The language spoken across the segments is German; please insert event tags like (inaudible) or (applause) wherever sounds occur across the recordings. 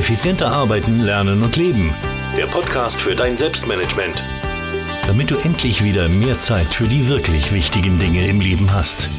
Effizienter arbeiten, lernen und leben. Der Podcast für dein Selbstmanagement. Damit du endlich wieder mehr Zeit für die wirklich wichtigen Dinge im Leben hast.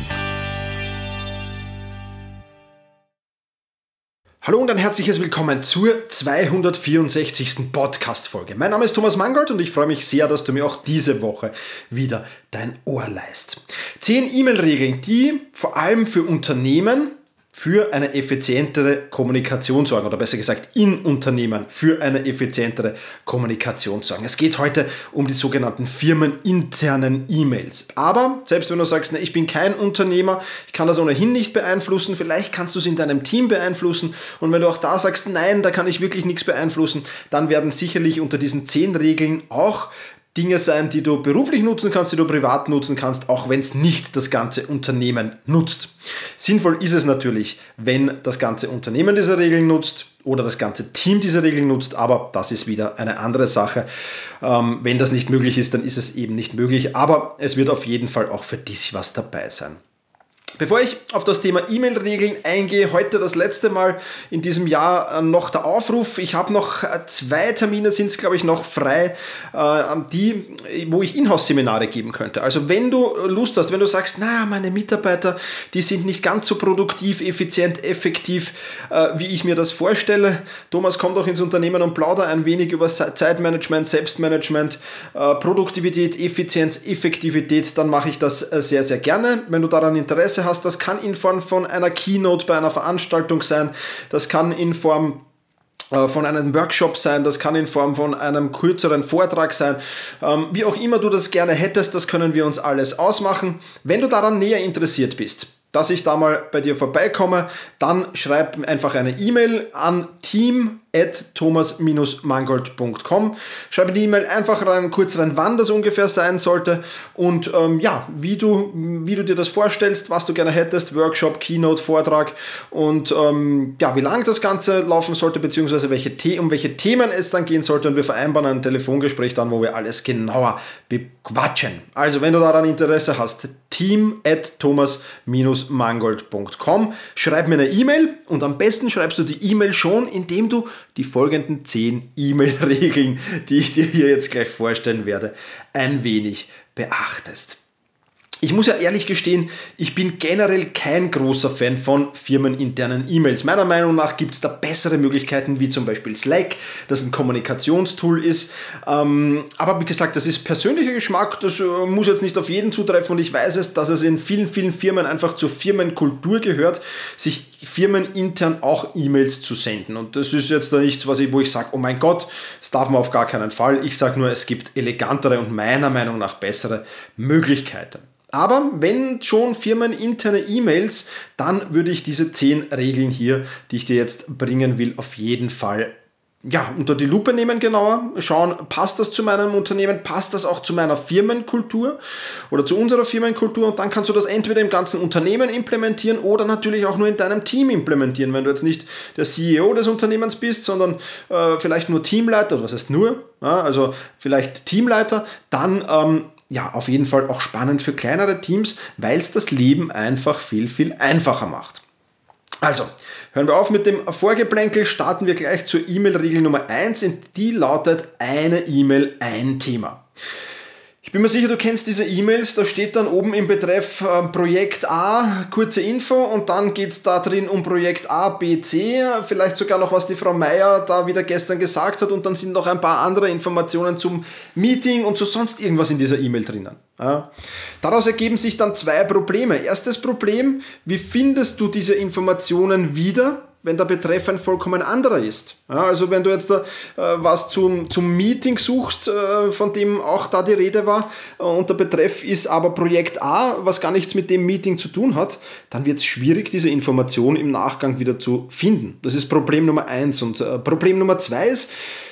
Hallo und ein herzliches Willkommen zur 264. Podcast-Folge. Mein Name ist Thomas Mangold und ich freue mich sehr, dass du mir auch diese Woche wieder dein Ohr leist. Zehn E-Mail-Regeln, die vor allem für Unternehmen für eine effizientere Kommunikation sorgen oder besser gesagt in Unternehmen für eine effizientere Kommunikation sorgen. Es geht heute um die sogenannten firmeninternen E-Mails. Aber selbst wenn du sagst, ne, ich bin kein Unternehmer, ich kann das ohnehin nicht beeinflussen, vielleicht kannst du es in deinem Team beeinflussen und wenn du auch da sagst, nein, da kann ich wirklich nichts beeinflussen, dann werden sicherlich unter diesen zehn Regeln auch Dinge sein, die du beruflich nutzen kannst, die du privat nutzen kannst, auch wenn es nicht das ganze Unternehmen nutzt. Sinnvoll ist es natürlich, wenn das ganze Unternehmen diese Regeln nutzt oder das ganze Team diese Regeln nutzt, aber das ist wieder eine andere Sache. Ähm, wenn das nicht möglich ist, dann ist es eben nicht möglich, aber es wird auf jeden Fall auch für dich was dabei sein. Bevor ich auf das Thema E-Mail-Regeln eingehe, heute das letzte Mal in diesem Jahr äh, noch der Aufruf. Ich habe noch äh, zwei Termine, sind es glaube ich noch frei, äh, die, wo ich Inhouse-Seminare geben könnte. Also wenn du Lust hast, wenn du sagst, na, meine Mitarbeiter, die sind nicht ganz so produktiv, effizient, effektiv, wie ich mir das vorstelle. Thomas, komm doch ins Unternehmen und plauder ein wenig über Zeitmanagement, Selbstmanagement, Produktivität, Effizienz, Effektivität, dann mache ich das sehr, sehr gerne. Wenn du daran Interesse hast, hast. Das kann in Form von einer Keynote bei einer Veranstaltung sein. Das kann in Form äh, von einem Workshop sein, das kann in Form von einem kürzeren Vortrag sein. Ähm, wie auch immer du das gerne hättest, das können wir uns alles ausmachen. Wenn du daran näher interessiert bist, dass ich da mal bei dir vorbeikomme, dann schreib einfach eine E-Mail an team thomas-mangold.com. Schreibe die E-Mail einfach rein, kurz rein, wann das ungefähr sein sollte und ähm, ja, wie du, wie du dir das vorstellst, was du gerne hättest, Workshop, Keynote, Vortrag und ähm, ja, wie lange das Ganze laufen sollte, beziehungsweise welche um welche Themen es dann gehen sollte und wir vereinbaren ein Telefongespräch dann, wo wir alles genauer bequatschen. Also, wenn du daran Interesse hast, team at thomas-mangold.com, schreib mir eine E-Mail und am besten schreibst du die E-Mail schon, indem du die folgenden 10 E-Mail-Regeln, die ich dir hier jetzt gleich vorstellen werde, ein wenig beachtest. Ich muss ja ehrlich gestehen, ich bin generell kein großer Fan von firmeninternen E-Mails. Meiner Meinung nach gibt es da bessere Möglichkeiten, wie zum Beispiel Slack, das ein Kommunikationstool ist. Ähm, aber wie gesagt, das ist persönlicher Geschmack, das äh, muss jetzt nicht auf jeden zutreffen und ich weiß es, dass es in vielen, vielen Firmen einfach zur Firmenkultur gehört, sich firmenintern auch E-Mails zu senden. Und das ist jetzt da nichts, was ich, wo ich sage, oh mein Gott, das darf man auf gar keinen Fall. Ich sage nur, es gibt elegantere und meiner Meinung nach bessere Möglichkeiten. Aber wenn schon firmeninterne E-Mails, dann würde ich diese zehn Regeln hier, die ich dir jetzt bringen will, auf jeden Fall ja, unter die Lupe nehmen genauer, schauen, passt das zu meinem Unternehmen, passt das auch zu meiner Firmenkultur oder zu unserer Firmenkultur und dann kannst du das entweder im ganzen Unternehmen implementieren oder natürlich auch nur in deinem Team implementieren. Wenn du jetzt nicht der CEO des Unternehmens bist, sondern äh, vielleicht nur Teamleiter, oder was heißt nur, ja, also vielleicht Teamleiter, dann ähm, ja, auf jeden Fall auch spannend für kleinere Teams, weil es das Leben einfach viel, viel einfacher macht. Also, hören wir auf mit dem Vorgeplänkel, starten wir gleich zur E-Mail-Regel Nummer 1 und die lautet eine E-Mail, ein Thema. Ich bin mir sicher, du kennst diese E-Mails, da steht dann oben im Betreff äh, Projekt A, kurze Info und dann geht es da drin um Projekt A, B, C, vielleicht sogar noch, was die Frau Meier da wieder gestern gesagt hat und dann sind noch ein paar andere Informationen zum Meeting und zu sonst irgendwas in dieser E-Mail drinnen. Ja. Daraus ergeben sich dann zwei Probleme. Erstes Problem, wie findest du diese Informationen wieder? Wenn der Betreff ein vollkommen anderer ist. Ja, also wenn du jetzt da, äh, was zum, zum Meeting suchst, äh, von dem auch da die Rede war, äh, und der Betreff ist aber Projekt A, was gar nichts mit dem Meeting zu tun hat, dann wird es schwierig, diese Information im Nachgang wieder zu finden. Das ist Problem Nummer eins. Und äh, Problem Nummer zwei ist,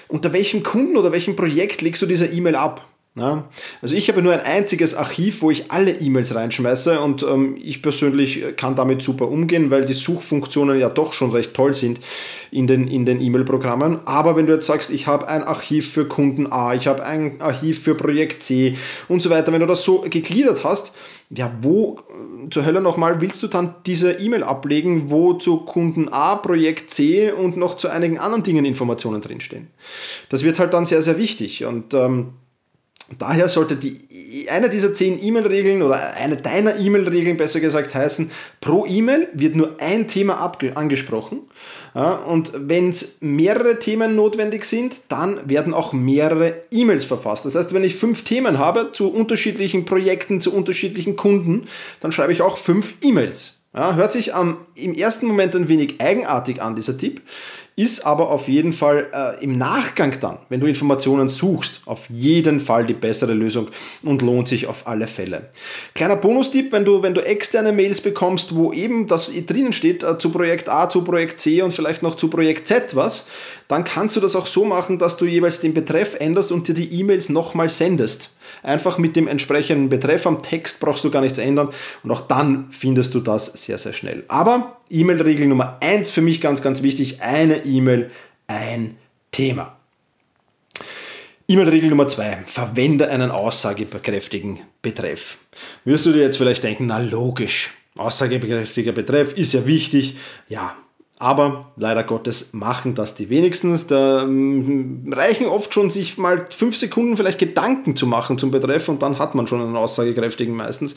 unter welchem Kunden oder welchem Projekt legst du diese E-Mail ab? Ja, also ich habe nur ein einziges Archiv, wo ich alle E-Mails reinschmeiße und ähm, ich persönlich kann damit super umgehen, weil die Suchfunktionen ja doch schon recht toll sind in den in den E-Mail-Programmen. Aber wenn du jetzt sagst, ich habe ein Archiv für Kunden A, ich habe ein Archiv für Projekt C und so weiter, wenn du das so gegliedert hast, ja, wo äh, zur Hölle nochmal willst du dann diese E-Mail ablegen, wo zu Kunden A, Projekt C und noch zu einigen anderen Dingen Informationen drinstehen? Das wird halt dann sehr, sehr wichtig und ähm, Daher sollte die, eine dieser zehn E-Mail-Regeln oder eine deiner E-Mail-Regeln besser gesagt heißen, pro E-Mail wird nur ein Thema angesprochen. Ja, und wenn mehrere Themen notwendig sind, dann werden auch mehrere E-Mails verfasst. Das heißt, wenn ich fünf Themen habe zu unterschiedlichen Projekten, zu unterschiedlichen Kunden, dann schreibe ich auch fünf E-Mails. Ja, hört sich ähm, im ersten Moment ein wenig eigenartig an, dieser Tipp ist aber auf jeden Fall äh, im Nachgang dann, wenn du Informationen suchst, auf jeden Fall die bessere Lösung und lohnt sich auf alle Fälle. Kleiner Bonustipp, wenn du, wenn du externe Mails bekommst, wo eben das drinnen steht, äh, zu Projekt A, zu Projekt C und vielleicht noch zu Projekt Z was, dann kannst du das auch so machen, dass du jeweils den Betreff änderst und dir die E-Mails nochmal sendest. Einfach mit dem entsprechenden Betreff am Text brauchst du gar nichts ändern und auch dann findest du das sehr, sehr schnell. Aber E-Mail-Regel Nummer eins für mich ganz, ganz wichtig, eine E-Mail, ein Thema. E-Mail-Regel Nummer zwei, verwende einen aussagekräftigen Betreff. Wirst du dir jetzt vielleicht denken, na logisch, aussagekräftiger Betreff ist ja wichtig. Ja, aber leider Gottes machen das die wenigstens. Da ähm, reichen oft schon sich mal fünf Sekunden vielleicht Gedanken zu machen zum Betreff und dann hat man schon einen aussagekräftigen meistens.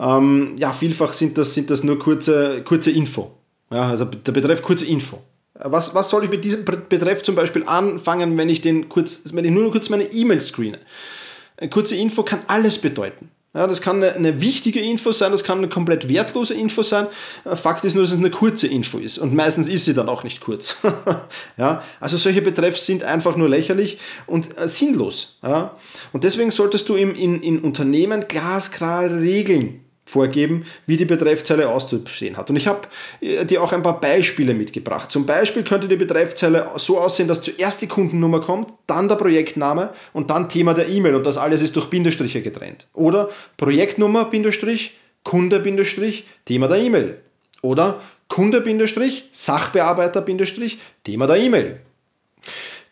Ähm, ja, vielfach sind das, sind das nur kurze, kurze Info. Ja, also der Betreff kurze Info. Was, was soll ich mit diesem Betreff zum Beispiel anfangen, wenn ich, den kurz, wenn ich nur kurz meine E-Mail screene? Eine kurze Info kann alles bedeuten. Ja, das kann eine, wichtige Info sein, das kann eine komplett wertlose Info sein. Äh, Fakt ist nur, dass es eine kurze Info ist. Und meistens ist sie dann auch nicht kurz. (laughs) ja, also solche Betreffs sind einfach nur lächerlich und äh, sinnlos. Ja. Und deswegen solltest du im, in, in Unternehmen glasklare Regeln vorgeben, wie die Betreffzeile auszusehen hat. Und ich habe äh, dir auch ein paar Beispiele mitgebracht. Zum Beispiel könnte die Betreffzeile so aussehen, dass zuerst die Kundennummer kommt, dann der Projektname und dann Thema der E-Mail und das alles ist durch Bindestriche getrennt. Oder Projektnummer, Bindestrich, Kunde, Bindestrich, Thema der E-Mail. Oder Kunde, Bindestrich, Sachbearbeiter, Bindestrich, Thema der E-Mail.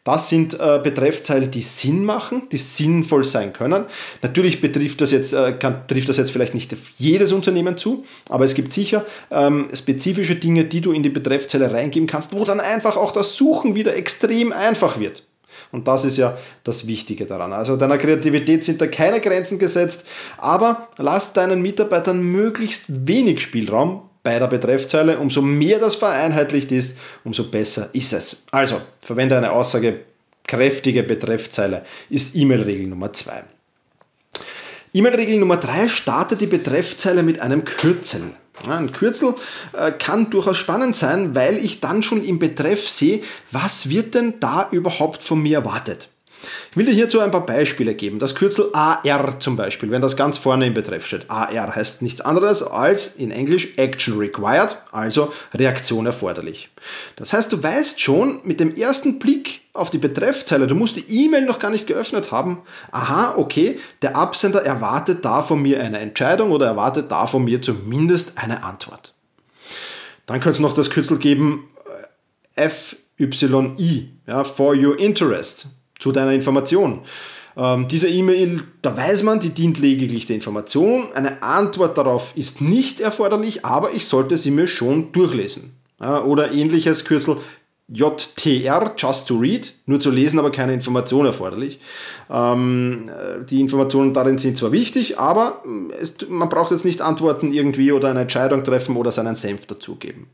Das sind äh, Betreffzeilen, die Sinn machen, die sinnvoll sein können. Natürlich betrifft das jetzt, äh, kann, trifft das jetzt vielleicht nicht jedes Unternehmen zu, aber es gibt sicher ähm, spezifische Dinge, die du in die Betreffzeile reingeben kannst, wo dann einfach auch das Suchen wieder extrem einfach wird. Und das ist ja das Wichtige daran. Also deiner Kreativität sind da keine Grenzen gesetzt, aber lass deinen Mitarbeitern möglichst wenig Spielraum, bei der Betreffzeile. Umso mehr das vereinheitlicht ist, umso besser ist es. Also, verwende eine aussagekräftige Betreffzeile, ist E-Mail-Regel Nummer 2. E-Mail-Regel Nummer 3 startet die Betreffzeile mit einem Kürzel. Ein Kürzel äh, kann durchaus spannend sein, weil ich dann schon im Betreff sehe, was wird denn da überhaupt von mir erwartet. Ich will dir hierzu ein paar Beispiele geben. Das Kürzel AR zum Beispiel, wenn das ganz vorne im Betreff steht. AR heißt nichts anderes als in Englisch Action Required, also Reaktion erforderlich. Das heißt, du weißt schon mit dem ersten Blick auf die Betreffzeile, du musst die E-Mail noch gar nicht geöffnet haben. Aha, okay, der Absender erwartet da von mir eine Entscheidung oder erwartet da von mir zumindest eine Antwort. Dann könnte es noch das Kürzel geben äh, FYI, ja, for your interest zu deiner Information. Ähm, diese E-Mail, da weiß man, die dient lediglich der Information. Eine Antwort darauf ist nicht erforderlich, aber ich sollte sie mir schon durchlesen. Ja, oder ähnliches Kürzel JTR, just to read, nur zu lesen, aber keine Information erforderlich. Ähm, die Informationen darin sind zwar wichtig, aber es, man braucht jetzt nicht antworten irgendwie oder eine Entscheidung treffen oder seinen Senf dazugeben.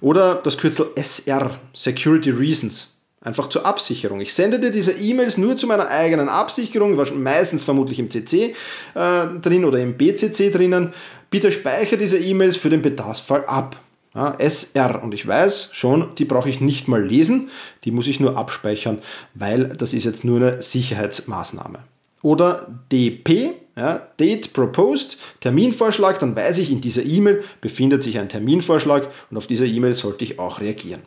Oder das Kürzel SR, Security Reasons. Einfach zur Absicherung. Ich sende dir diese E-Mails nur zu meiner eigenen Absicherung, meistens vermutlich im CC äh, drin oder im BCC drinnen. Bitte speichere diese E-Mails für den Bedarfsfall ab. Ja, SR. Und ich weiß schon, die brauche ich nicht mal lesen, die muss ich nur abspeichern, weil das ist jetzt nur eine Sicherheitsmaßnahme. Oder DP, ja, Date Proposed, Terminvorschlag, dann weiß ich, in dieser E-Mail befindet sich ein Terminvorschlag und auf diese E-Mail sollte ich auch reagieren.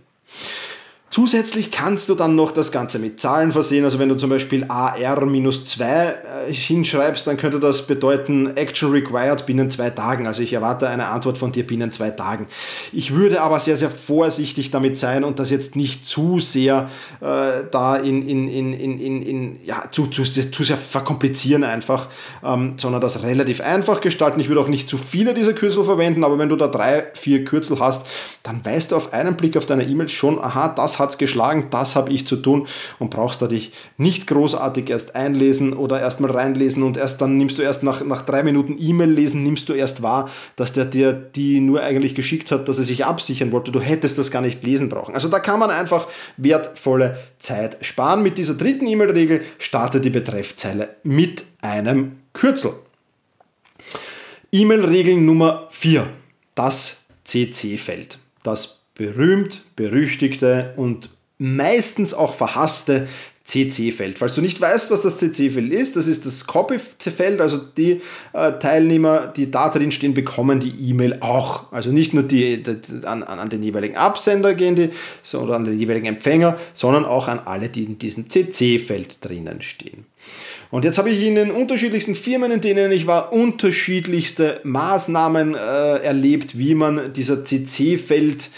Zusätzlich kannst du dann noch das Ganze mit Zahlen versehen. Also wenn du zum Beispiel AR-2 äh, hinschreibst, dann könnte das bedeuten Action required binnen zwei Tagen. Also ich erwarte eine Antwort von dir binnen zwei Tagen. Ich würde aber sehr, sehr vorsichtig damit sein und das jetzt nicht zu sehr äh, da in, in, in, in, in, in ja, zu, zu, zu sehr verkomplizieren einfach, ähm, sondern das relativ einfach gestalten. Ich würde auch nicht zu viele dieser Kürzel verwenden, aber wenn du da drei, vier Kürzel hast, dann weißt du auf einen Blick auf deine E-Mails schon, aha, das hat es geschlagen, das habe ich zu tun und brauchst da dich nicht großartig erst einlesen oder erstmal reinlesen und erst dann nimmst du erst nach, nach drei Minuten E-Mail lesen, nimmst du erst wahr, dass der dir die nur eigentlich geschickt hat, dass er sich absichern wollte. Du hättest das gar nicht lesen brauchen. Also da kann man einfach wertvolle Zeit sparen. Mit dieser dritten E-Mail-Regel starte die Betreffzeile mit einem Kürzel. E-Mail-Regel Nummer 4, das CC-Feld. Das berühmt, berüchtigte und meistens auch verhasste CC-Feld. Falls du nicht weißt, was das CC-Feld ist, das ist das Copy-Feld, also die äh, Teilnehmer, die da drin stehen, bekommen die E-Mail auch. Also nicht nur die, die an, an, den jeweiligen Absender gehen die, oder an den jeweiligen Empfänger, sondern auch an alle, die in diesem CC-Feld drinnen stehen. Und jetzt habe ich in den unterschiedlichsten Firmen, in denen ich war, unterschiedlichste Maßnahmen äh, erlebt, wie man dieser CC-Feld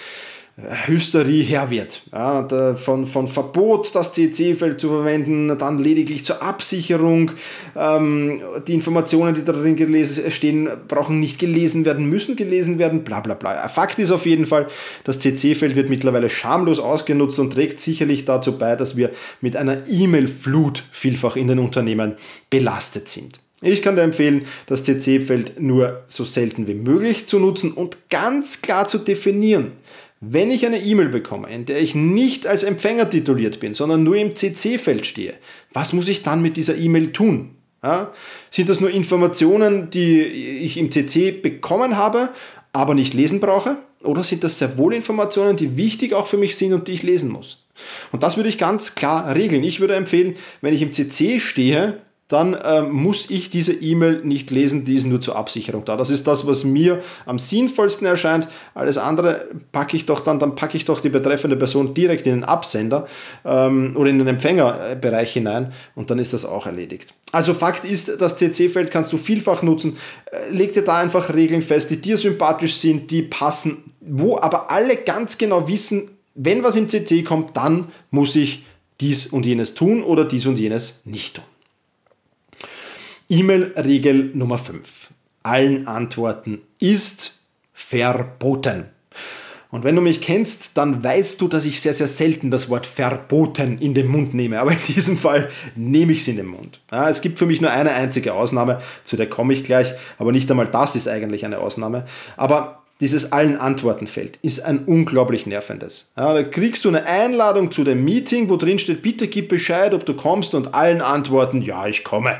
Hysterie her wird. Ja, von, von Verbot, das CC-Feld zu verwenden, dann lediglich zur Absicherung. Ähm, die Informationen, die darin gelesen stehen, brauchen nicht gelesen werden, müssen gelesen werden, bla bla bla. Fakt ist auf jeden Fall, das CC-Feld wird mittlerweile schamlos ausgenutzt und trägt sicherlich dazu bei, dass wir mit einer E-Mail-Flut vielfach in den Unternehmen belastet sind. Ich kann dir empfehlen, das CC-Feld nur so selten wie möglich zu nutzen und ganz klar zu definieren. Wenn ich eine E-Mail bekomme, in der ich nicht als Empfänger tituliert bin, sondern nur im CC-Feld stehe, was muss ich dann mit dieser E-Mail tun? Ja? Sind das nur Informationen, die ich im CC bekommen habe, aber nicht lesen brauche? Oder sind das sehr wohl Informationen, die wichtig auch für mich sind und die ich lesen muss? Und das würde ich ganz klar regeln. Ich würde empfehlen, wenn ich im CC stehe, dann äh, muss ich diese E-Mail nicht lesen, die ist nur zur Absicherung da. Das ist das, was mir am sinnvollsten erscheint. Alles andere packe ich doch dann, dann packe ich doch die betreffende Person direkt in den Absender ähm, oder in den Empfängerbereich hinein und dann ist das auch erledigt. Also Fakt ist, das CC-Feld kannst du vielfach nutzen. Äh, leg dir da einfach Regeln fest, die dir sympathisch sind, die passen, wo aber alle ganz genau wissen, wenn was im CC kommt, dann muss ich dies und jenes tun oder dies und jenes nicht tun. E-Mail-Regel Nummer 5. Allen Antworten ist verboten. Und wenn du mich kennst, dann weißt du, dass ich sehr, sehr selten das Wort verboten in den Mund nehme. Aber in diesem Fall nehme ich es in den Mund. Ja, es gibt für mich nur eine einzige Ausnahme, zu der komme ich gleich, aber nicht einmal das ist eigentlich eine Ausnahme. Aber dieses allen Antwortenfeld ist ein unglaublich nervendes. Ja, da kriegst du eine Einladung zu dem Meeting, wo drin steht, bitte gib Bescheid, ob du kommst und allen antworten, ja, ich komme.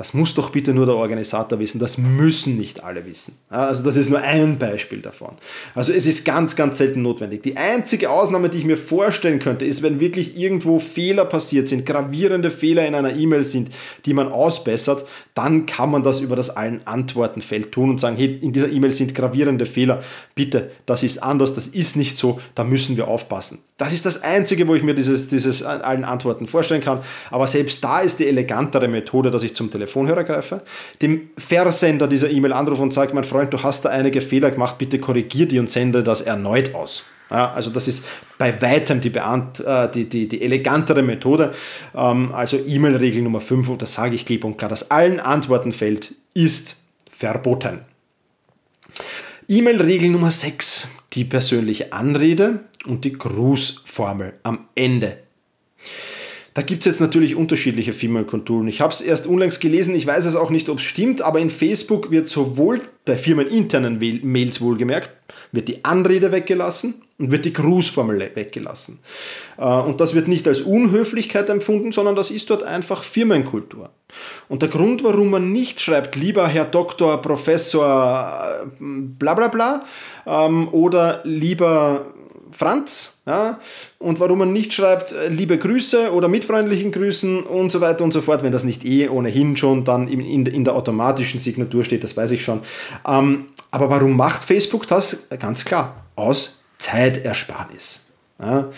Das muss doch bitte nur der Organisator wissen. Das müssen nicht alle wissen. Also das ist nur ein Beispiel davon. Also es ist ganz, ganz selten notwendig. Die einzige Ausnahme, die ich mir vorstellen könnte, ist, wenn wirklich irgendwo Fehler passiert sind, gravierende Fehler in einer E-Mail sind, die man ausbessert, dann kann man das über das allen Antwortenfeld tun und sagen, hey, in dieser E-Mail sind gravierende Fehler. Bitte, das ist anders, das ist nicht so, da müssen wir aufpassen. Das ist das Einzige, wo ich mir dieses, dieses allen Antworten vorstellen kann. Aber selbst da ist die elegantere Methode, dass ich zum Telefon Telefonhörer greife, dem Versender dieser E-Mail anrufe und sage, mein Freund, du hast da einige Fehler gemacht, bitte korrigier die und sende das erneut aus. Ja, also das ist bei weitem die, Beant äh, die, die, die elegantere Methode. Ähm, also E-Mail-Regel Nummer 5, und das sage ich klipp und klar, das allen Antwortenfeld ist verboten. E-Mail-Regel Nummer 6, die persönliche Anrede und die Grußformel am Ende. Da gibt es jetzt natürlich unterschiedliche Firmenkulturen. Ich habe es erst unlängst gelesen, ich weiß es auch nicht, ob es stimmt, aber in Facebook wird sowohl bei firmeninternen Mails wohlgemerkt, wird die Anrede weggelassen und wird die Grußformel weggelassen. Äh, und das wird nicht als Unhöflichkeit empfunden, sondern das ist dort einfach Firmenkultur. Und der Grund, warum man nicht schreibt, lieber Herr Doktor, Professor, äh, bla bla bla, ähm, oder lieber Franz. Ja? Und warum man nicht schreibt, äh, liebe Grüße oder mit freundlichen Grüßen und so weiter und so fort, wenn das nicht eh ohnehin schon dann in, in, in der automatischen Signatur steht, das weiß ich schon. Ähm, aber warum macht Facebook das? Ganz klar, aus Zeitersparnis. Ja.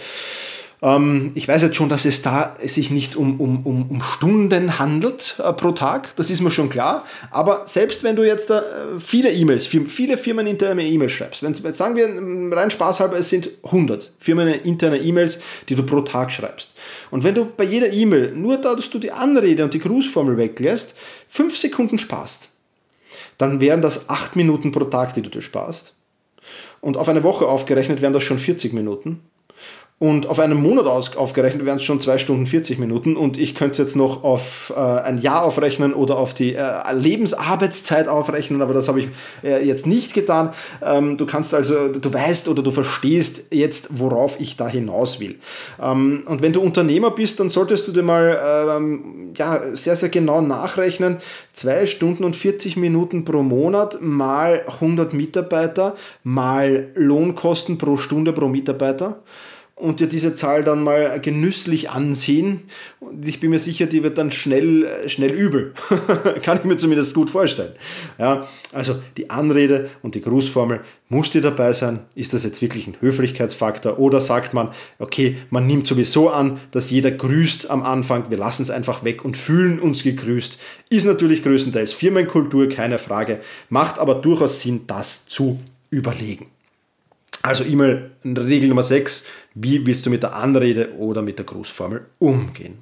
Ähm, ich weiß jetzt schon, dass es da sich nicht um, um, um, um Stunden handelt äh, pro Tag, das ist mir schon klar. Aber selbst wenn du jetzt äh, viele E-Mails, viele firmeninterne E-Mails schreibst, wenn sagen wir ähm, rein spaßhalber, es sind 100 firmeninterne E-Mails, die du pro Tag schreibst. Und wenn du bei jeder E-Mail nur da, dass du die Anrede und die Grußformel weglässt, fünf Sekunden sparst, dann wären das acht Minuten pro Tag, die du dir sparst. Und auf eine Woche aufgerechnet wären das schon 40 Minuten. Und auf einen Monat aus, aufgerechnet wären es schon 2 Stunden 40 Minuten. Und ich könnte es jetzt noch auf äh, ein Jahr aufrechnen oder auf die äh, Lebensarbeitszeit aufrechnen, aber das habe ich äh, jetzt nicht getan. Ähm, du kannst also, du weißt oder du verstehst jetzt, worauf ich da hinaus will. Ähm, und wenn du Unternehmer bist, dann solltest du dir mal ähm, ja, sehr, sehr genau nachrechnen. 2 Stunden und 40 Minuten pro Monat mal 100 Mitarbeiter mal Lohnkosten pro Stunde pro Mitarbeiter und dir diese Zahl dann mal genüsslich ansehen. Und ich bin mir sicher, die wird dann schnell, schnell übel. (laughs) Kann ich mir zumindest gut vorstellen. Ja, also die Anrede und die Grußformel muss dir dabei sein. Ist das jetzt wirklich ein Höflichkeitsfaktor? Oder sagt man, okay, man nimmt sowieso an, dass jeder grüßt am Anfang. Wir lassen es einfach weg und fühlen uns gegrüßt. Ist natürlich größtenteils Firmenkultur, keine Frage. Macht aber durchaus Sinn, das zu überlegen. Also E-Mail Regel Nummer 6, wie willst du mit der Anrede oder mit der Grußformel umgehen?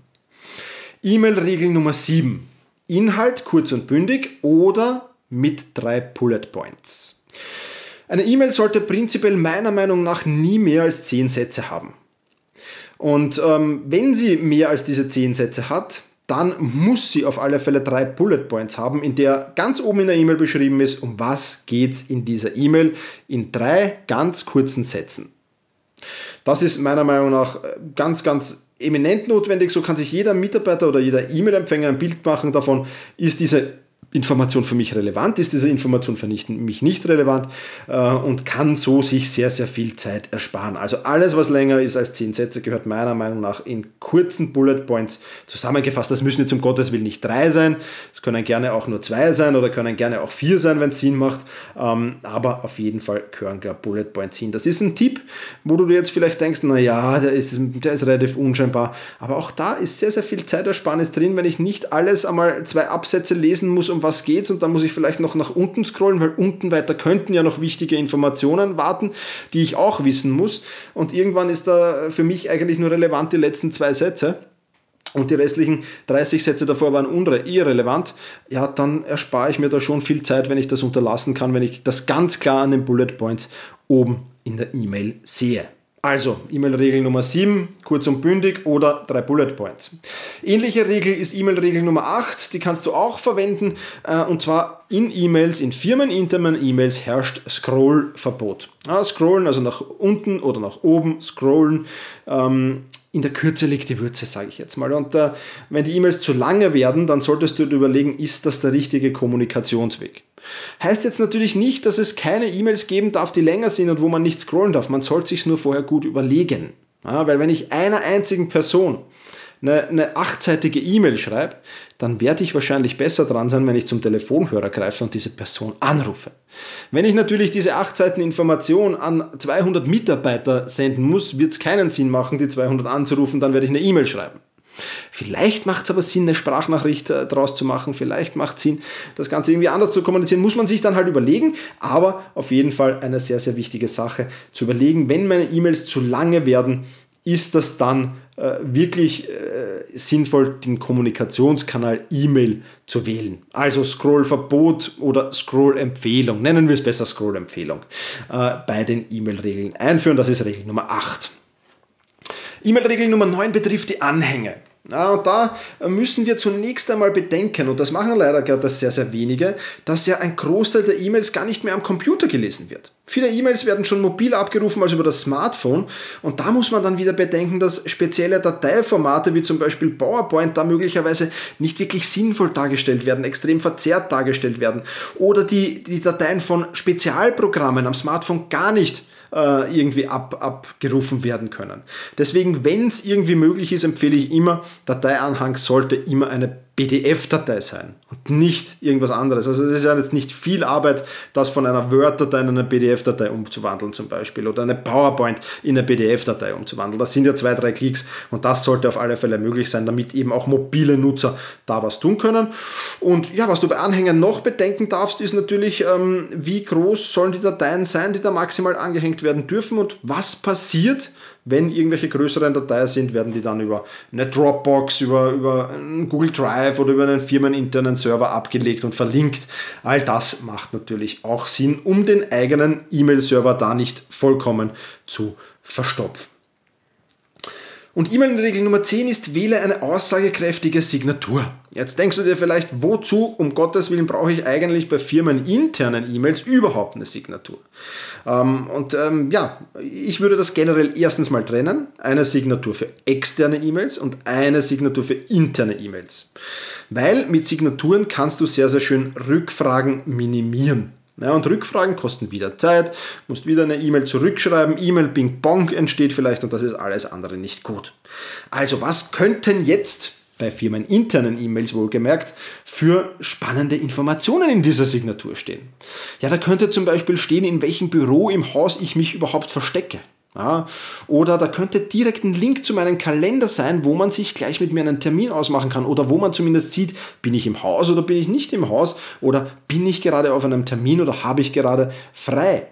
E-Mail-Regel Nummer 7. Inhalt kurz und bündig oder mit drei Bullet Points. Eine E-Mail sollte prinzipiell meiner Meinung nach nie mehr als 10 Sätze haben. Und ähm, wenn sie mehr als diese 10 Sätze hat, dann muss sie auf alle Fälle drei Bullet Points haben, in der ganz oben in der E-Mail beschrieben ist, um was geht es in dieser E-Mail in drei ganz kurzen Sätzen. Das ist meiner Meinung nach äh, ganz, ganz eminent notwendig. So kann sich jeder Mitarbeiter oder jeder E-Mail-Empfänger ein Bild machen davon, ist diese Information für mich relevant, ist diese Information für mich nicht relevant äh, und kann so sich sehr, sehr viel Zeit ersparen. Also alles, was länger ist als zehn Sätze, gehört meiner Meinung nach in kurzen Bullet Points zusammengefasst. Das müssen jetzt um Gottes Willen nicht drei sein, es können gerne auch nur zwei sein oder können gerne auch vier sein, wenn es Sinn macht, ähm, aber auf jeden Fall gehören gar Bullet Points hin. Das ist ein Tipp, wo du dir jetzt vielleicht denkst, naja, der ist, der ist relativ unscheinbar, aber auch da ist sehr, sehr viel Zeitersparnis drin, wenn ich nicht alles einmal zwei Absätze lesen muss, um was geht's und dann muss ich vielleicht noch nach unten scrollen, weil unten weiter könnten ja noch wichtige Informationen warten, die ich auch wissen muss. Und irgendwann ist da für mich eigentlich nur relevant die letzten zwei Sätze und die restlichen 30 Sätze davor waren irrelevant, ja, dann erspare ich mir da schon viel Zeit, wenn ich das unterlassen kann, wenn ich das ganz klar an den Bullet Points oben in der E-Mail sehe. Also, E-Mail-Regel Nummer 7, kurz und bündig oder drei Bullet Points. Ähnliche Regel ist E-Mail-Regel Nummer 8, die kannst du auch verwenden äh, und zwar in E-Mails, in firmeninternen E-Mails herrscht Scroll-Verbot. Scrollen, also nach unten oder nach oben, scrollen. Ähm, in der Kürze liegt die Würze, sage ich jetzt mal. Und äh, wenn die E-Mails zu lange werden, dann solltest du dir überlegen, ist das der richtige Kommunikationsweg? Heißt jetzt natürlich nicht, dass es keine E-Mails geben darf, die länger sind und wo man nicht scrollen darf. Man sollte sich nur vorher gut überlegen. Ja, weil wenn ich einer einzigen Person eine, eine achtseitige E-Mail schreibe, dann werde ich wahrscheinlich besser dran sein, wenn ich zum Telefonhörer greife und diese Person anrufe. Wenn ich natürlich diese acht Seiten Information an 200 Mitarbeiter senden muss, wird es keinen Sinn machen, die 200 anzurufen, dann werde ich eine E-Mail schreiben. Vielleicht macht es aber Sinn, eine Sprachnachricht äh, daraus zu machen. Vielleicht macht es Sinn, das Ganze irgendwie anders zu kommunizieren. Muss man sich dann halt überlegen. Aber auf jeden Fall eine sehr, sehr wichtige Sache zu überlegen, wenn meine E-Mails zu lange werden, ist das dann äh, wirklich äh, sinnvoll, den Kommunikationskanal E-Mail zu wählen. Also Scrollverbot oder Scroll-Empfehlung, nennen wir es besser Scroll-Empfehlung, äh, bei den E-Mail-Regeln einführen. Das ist Regel Nummer 8. E-Mail-Regel Nummer 9 betrifft die Anhänge. Ja, und da müssen wir zunächst einmal bedenken, und das machen leider gerade sehr, sehr wenige, dass ja ein Großteil der E-Mails gar nicht mehr am Computer gelesen wird. Viele E-Mails werden schon mobil abgerufen als über das Smartphone und da muss man dann wieder bedenken, dass spezielle Dateiformate wie zum Beispiel PowerPoint da möglicherweise nicht wirklich sinnvoll dargestellt werden, extrem verzerrt dargestellt werden oder die, die Dateien von Spezialprogrammen am Smartphone gar nicht äh, irgendwie ab, abgerufen werden können. Deswegen, wenn es irgendwie möglich ist, empfehle ich immer, Dateianhang sollte immer eine PDF-Datei sein und nicht irgendwas anderes. Also es ist ja jetzt nicht viel Arbeit, das von einer Word-Datei in eine PDF-Datei umzuwandeln zum Beispiel oder eine PowerPoint in eine PDF-Datei umzuwandeln. Das sind ja zwei, drei Klicks und das sollte auf alle Fälle möglich sein, damit eben auch mobile Nutzer da was tun können. Und ja, was du bei Anhängern noch bedenken darfst, ist natürlich, ähm, wie groß sollen die Dateien sein, die da maximal angehängt werden dürfen und was passiert, wenn irgendwelche größeren Dateien sind, werden die dann über eine Dropbox, über, über Google Drive oder über einen firmeninternen Server abgelegt und verlinkt. All das macht natürlich auch Sinn, um den eigenen E-Mail-Server da nicht vollkommen zu verstopfen. Und E-Mail-Regel Nummer 10 ist, wähle eine aussagekräftige Signatur. Jetzt denkst du dir vielleicht, wozu um Gottes Willen brauche ich eigentlich bei firmeninternen E-Mails überhaupt eine Signatur? Ähm, und ähm, ja, ich würde das generell erstens mal trennen. Eine Signatur für externe E-Mails und eine Signatur für interne E-Mails. Weil mit Signaturen kannst du sehr, sehr schön Rückfragen minimieren. Ja, und Rückfragen kosten wieder Zeit, musst wieder eine E-Mail zurückschreiben, E-Mail Ping-Pong entsteht vielleicht und das ist alles andere nicht gut. Also was könnten jetzt bei firmeninternen E-Mails wohlgemerkt, für spannende Informationen in dieser Signatur stehen. Ja, da könnte zum Beispiel stehen, in welchem Büro im Haus ich mich überhaupt verstecke. Ja, oder da könnte direkt ein Link zu meinem Kalender sein, wo man sich gleich mit mir einen Termin ausmachen kann oder wo man zumindest sieht, bin ich im Haus oder bin ich nicht im Haus oder bin ich gerade auf einem Termin oder habe ich gerade frei.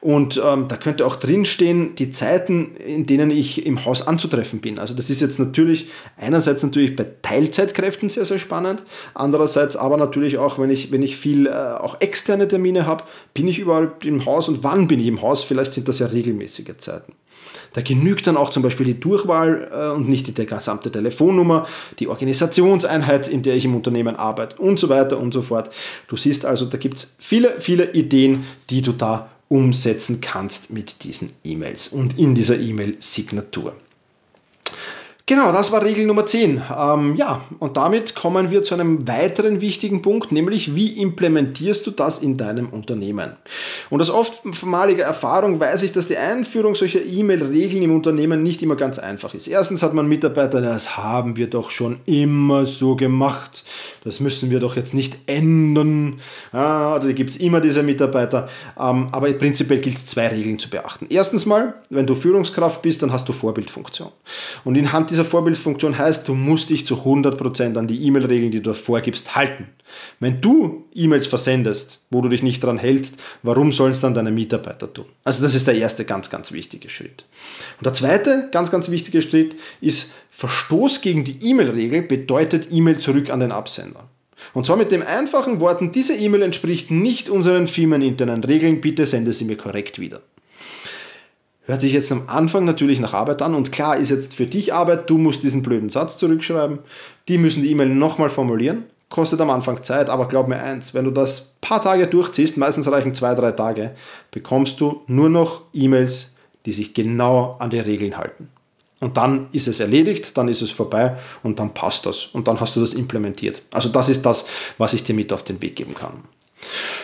Und ähm, da könnte auch drinstehen, die Zeiten, in denen ich im Haus anzutreffen bin. Also das ist jetzt natürlich einerseits natürlich bei Teilzeitkräften sehr, sehr spannend. Andererseits aber natürlich auch, wenn ich, wenn ich viel äh, auch externe Termine habe, bin ich überall im Haus und wann bin ich im Haus? Vielleicht sind das ja regelmäßige Zeiten. Da genügt dann auch zum Beispiel die Durchwahl äh, und nicht die gesamte Telefonnummer, die Organisationseinheit, in der ich im Unternehmen arbeite und so weiter und so fort. Du siehst also, da gibt es viele, viele Ideen, die du da umsetzen kannst mit diesen E-Mails und in dieser E-Mail-Signatur. Genau, das war Regel Nummer 10. Ähm, ja, und damit kommen wir zu einem weiteren wichtigen Punkt, nämlich wie implementierst du das in deinem Unternehmen? Und aus oftmaliger Erfahrung weiß ich, dass die Einführung solcher E-Mail-Regeln im Unternehmen nicht immer ganz einfach ist. Erstens hat man Mitarbeiter, das haben wir doch schon immer so gemacht. Das müssen wir doch jetzt nicht ändern. Ja, da gibt es immer diese Mitarbeiter. Ähm, aber prinzipiell gilt es zwei Regeln zu beachten. Erstens mal, wenn du Führungskraft bist, dann hast du Vorbildfunktion. Und in Hand dieser Vorbildfunktion heißt, du musst dich zu 100% an die E-Mail-Regeln, die du vorgibst, halten. Wenn du E-Mails versendest, wo du dich nicht dran hältst, warum sollen es dann deine Mitarbeiter tun? Also das ist der erste ganz, ganz wichtige Schritt. Und der zweite ganz, ganz wichtige Schritt ist, Verstoß gegen die E-Mail-Regel bedeutet E-Mail zurück an den Absender. Und zwar mit den einfachen Worten, diese E-Mail entspricht nicht unseren firmeninternen Regeln, bitte sende sie mir korrekt wieder. Hört sich jetzt am Anfang natürlich nach Arbeit an und klar ist jetzt für dich Arbeit, du musst diesen blöden Satz zurückschreiben, die müssen die E-Mail nochmal formulieren, kostet am Anfang Zeit, aber glaub mir eins, wenn du das paar Tage durchziehst, meistens reichen zwei, drei Tage, bekommst du nur noch E-Mails, die sich genau an die Regeln halten. Und dann ist es erledigt, dann ist es vorbei und dann passt das und dann hast du das implementiert. Also das ist das, was ich dir mit auf den Weg geben kann.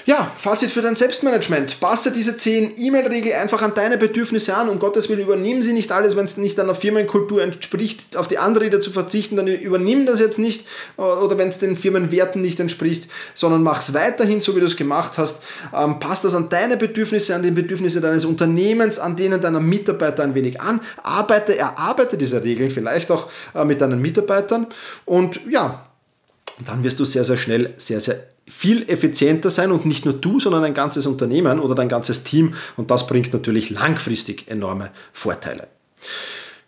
Ja, Fazit für dein Selbstmanagement. Passe diese 10 E-Mail-Regeln einfach an deine Bedürfnisse an. Um Gottes Willen, übernimm sie nicht alles, wenn es nicht deiner Firmenkultur entspricht, auf die andere wieder zu verzichten, dann übernimm das jetzt nicht oder wenn es den Firmenwerten nicht entspricht, sondern mach es weiterhin so, wie du es gemacht hast. Ähm, pass das an deine Bedürfnisse, an die Bedürfnisse deines Unternehmens, an denen deiner Mitarbeiter ein wenig an. Arbeite, erarbeite diese Regeln vielleicht auch äh, mit deinen Mitarbeitern und ja, dann wirst du sehr, sehr schnell sehr, sehr viel effizienter sein und nicht nur du, sondern ein ganzes Unternehmen oder dein ganzes Team und das bringt natürlich langfristig enorme Vorteile.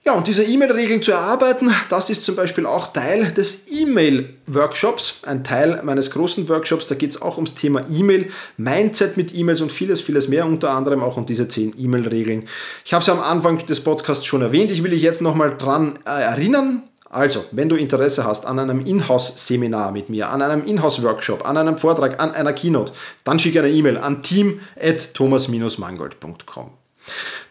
Ja, und diese E-Mail-Regeln zu erarbeiten, das ist zum Beispiel auch Teil des E-Mail-Workshops, ein Teil meines großen Workshops. Da geht es auch ums Thema E-Mail, Mindset mit E-Mails und vieles, vieles mehr, unter anderem auch um diese 10 E-Mail-Regeln. Ich habe es ja am Anfang des Podcasts schon erwähnt, ich will dich jetzt nochmal dran äh, erinnern. Also, wenn du Interesse hast an einem Inhouse-Seminar mit mir, an einem Inhouse-Workshop, an einem Vortrag, an einer Keynote, dann schicke eine E-Mail an team.thomas-mangold.com.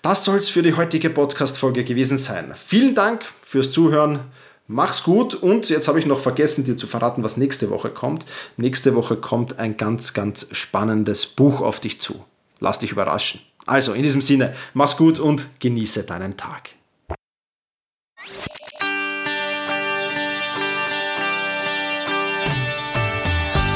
Das soll es für die heutige Podcast-Folge gewesen sein. Vielen Dank fürs Zuhören. Mach's gut und jetzt habe ich noch vergessen, dir zu verraten, was nächste Woche kommt. Nächste Woche kommt ein ganz, ganz spannendes Buch auf dich zu. Lass dich überraschen. Also, in diesem Sinne, mach's gut und genieße deinen Tag.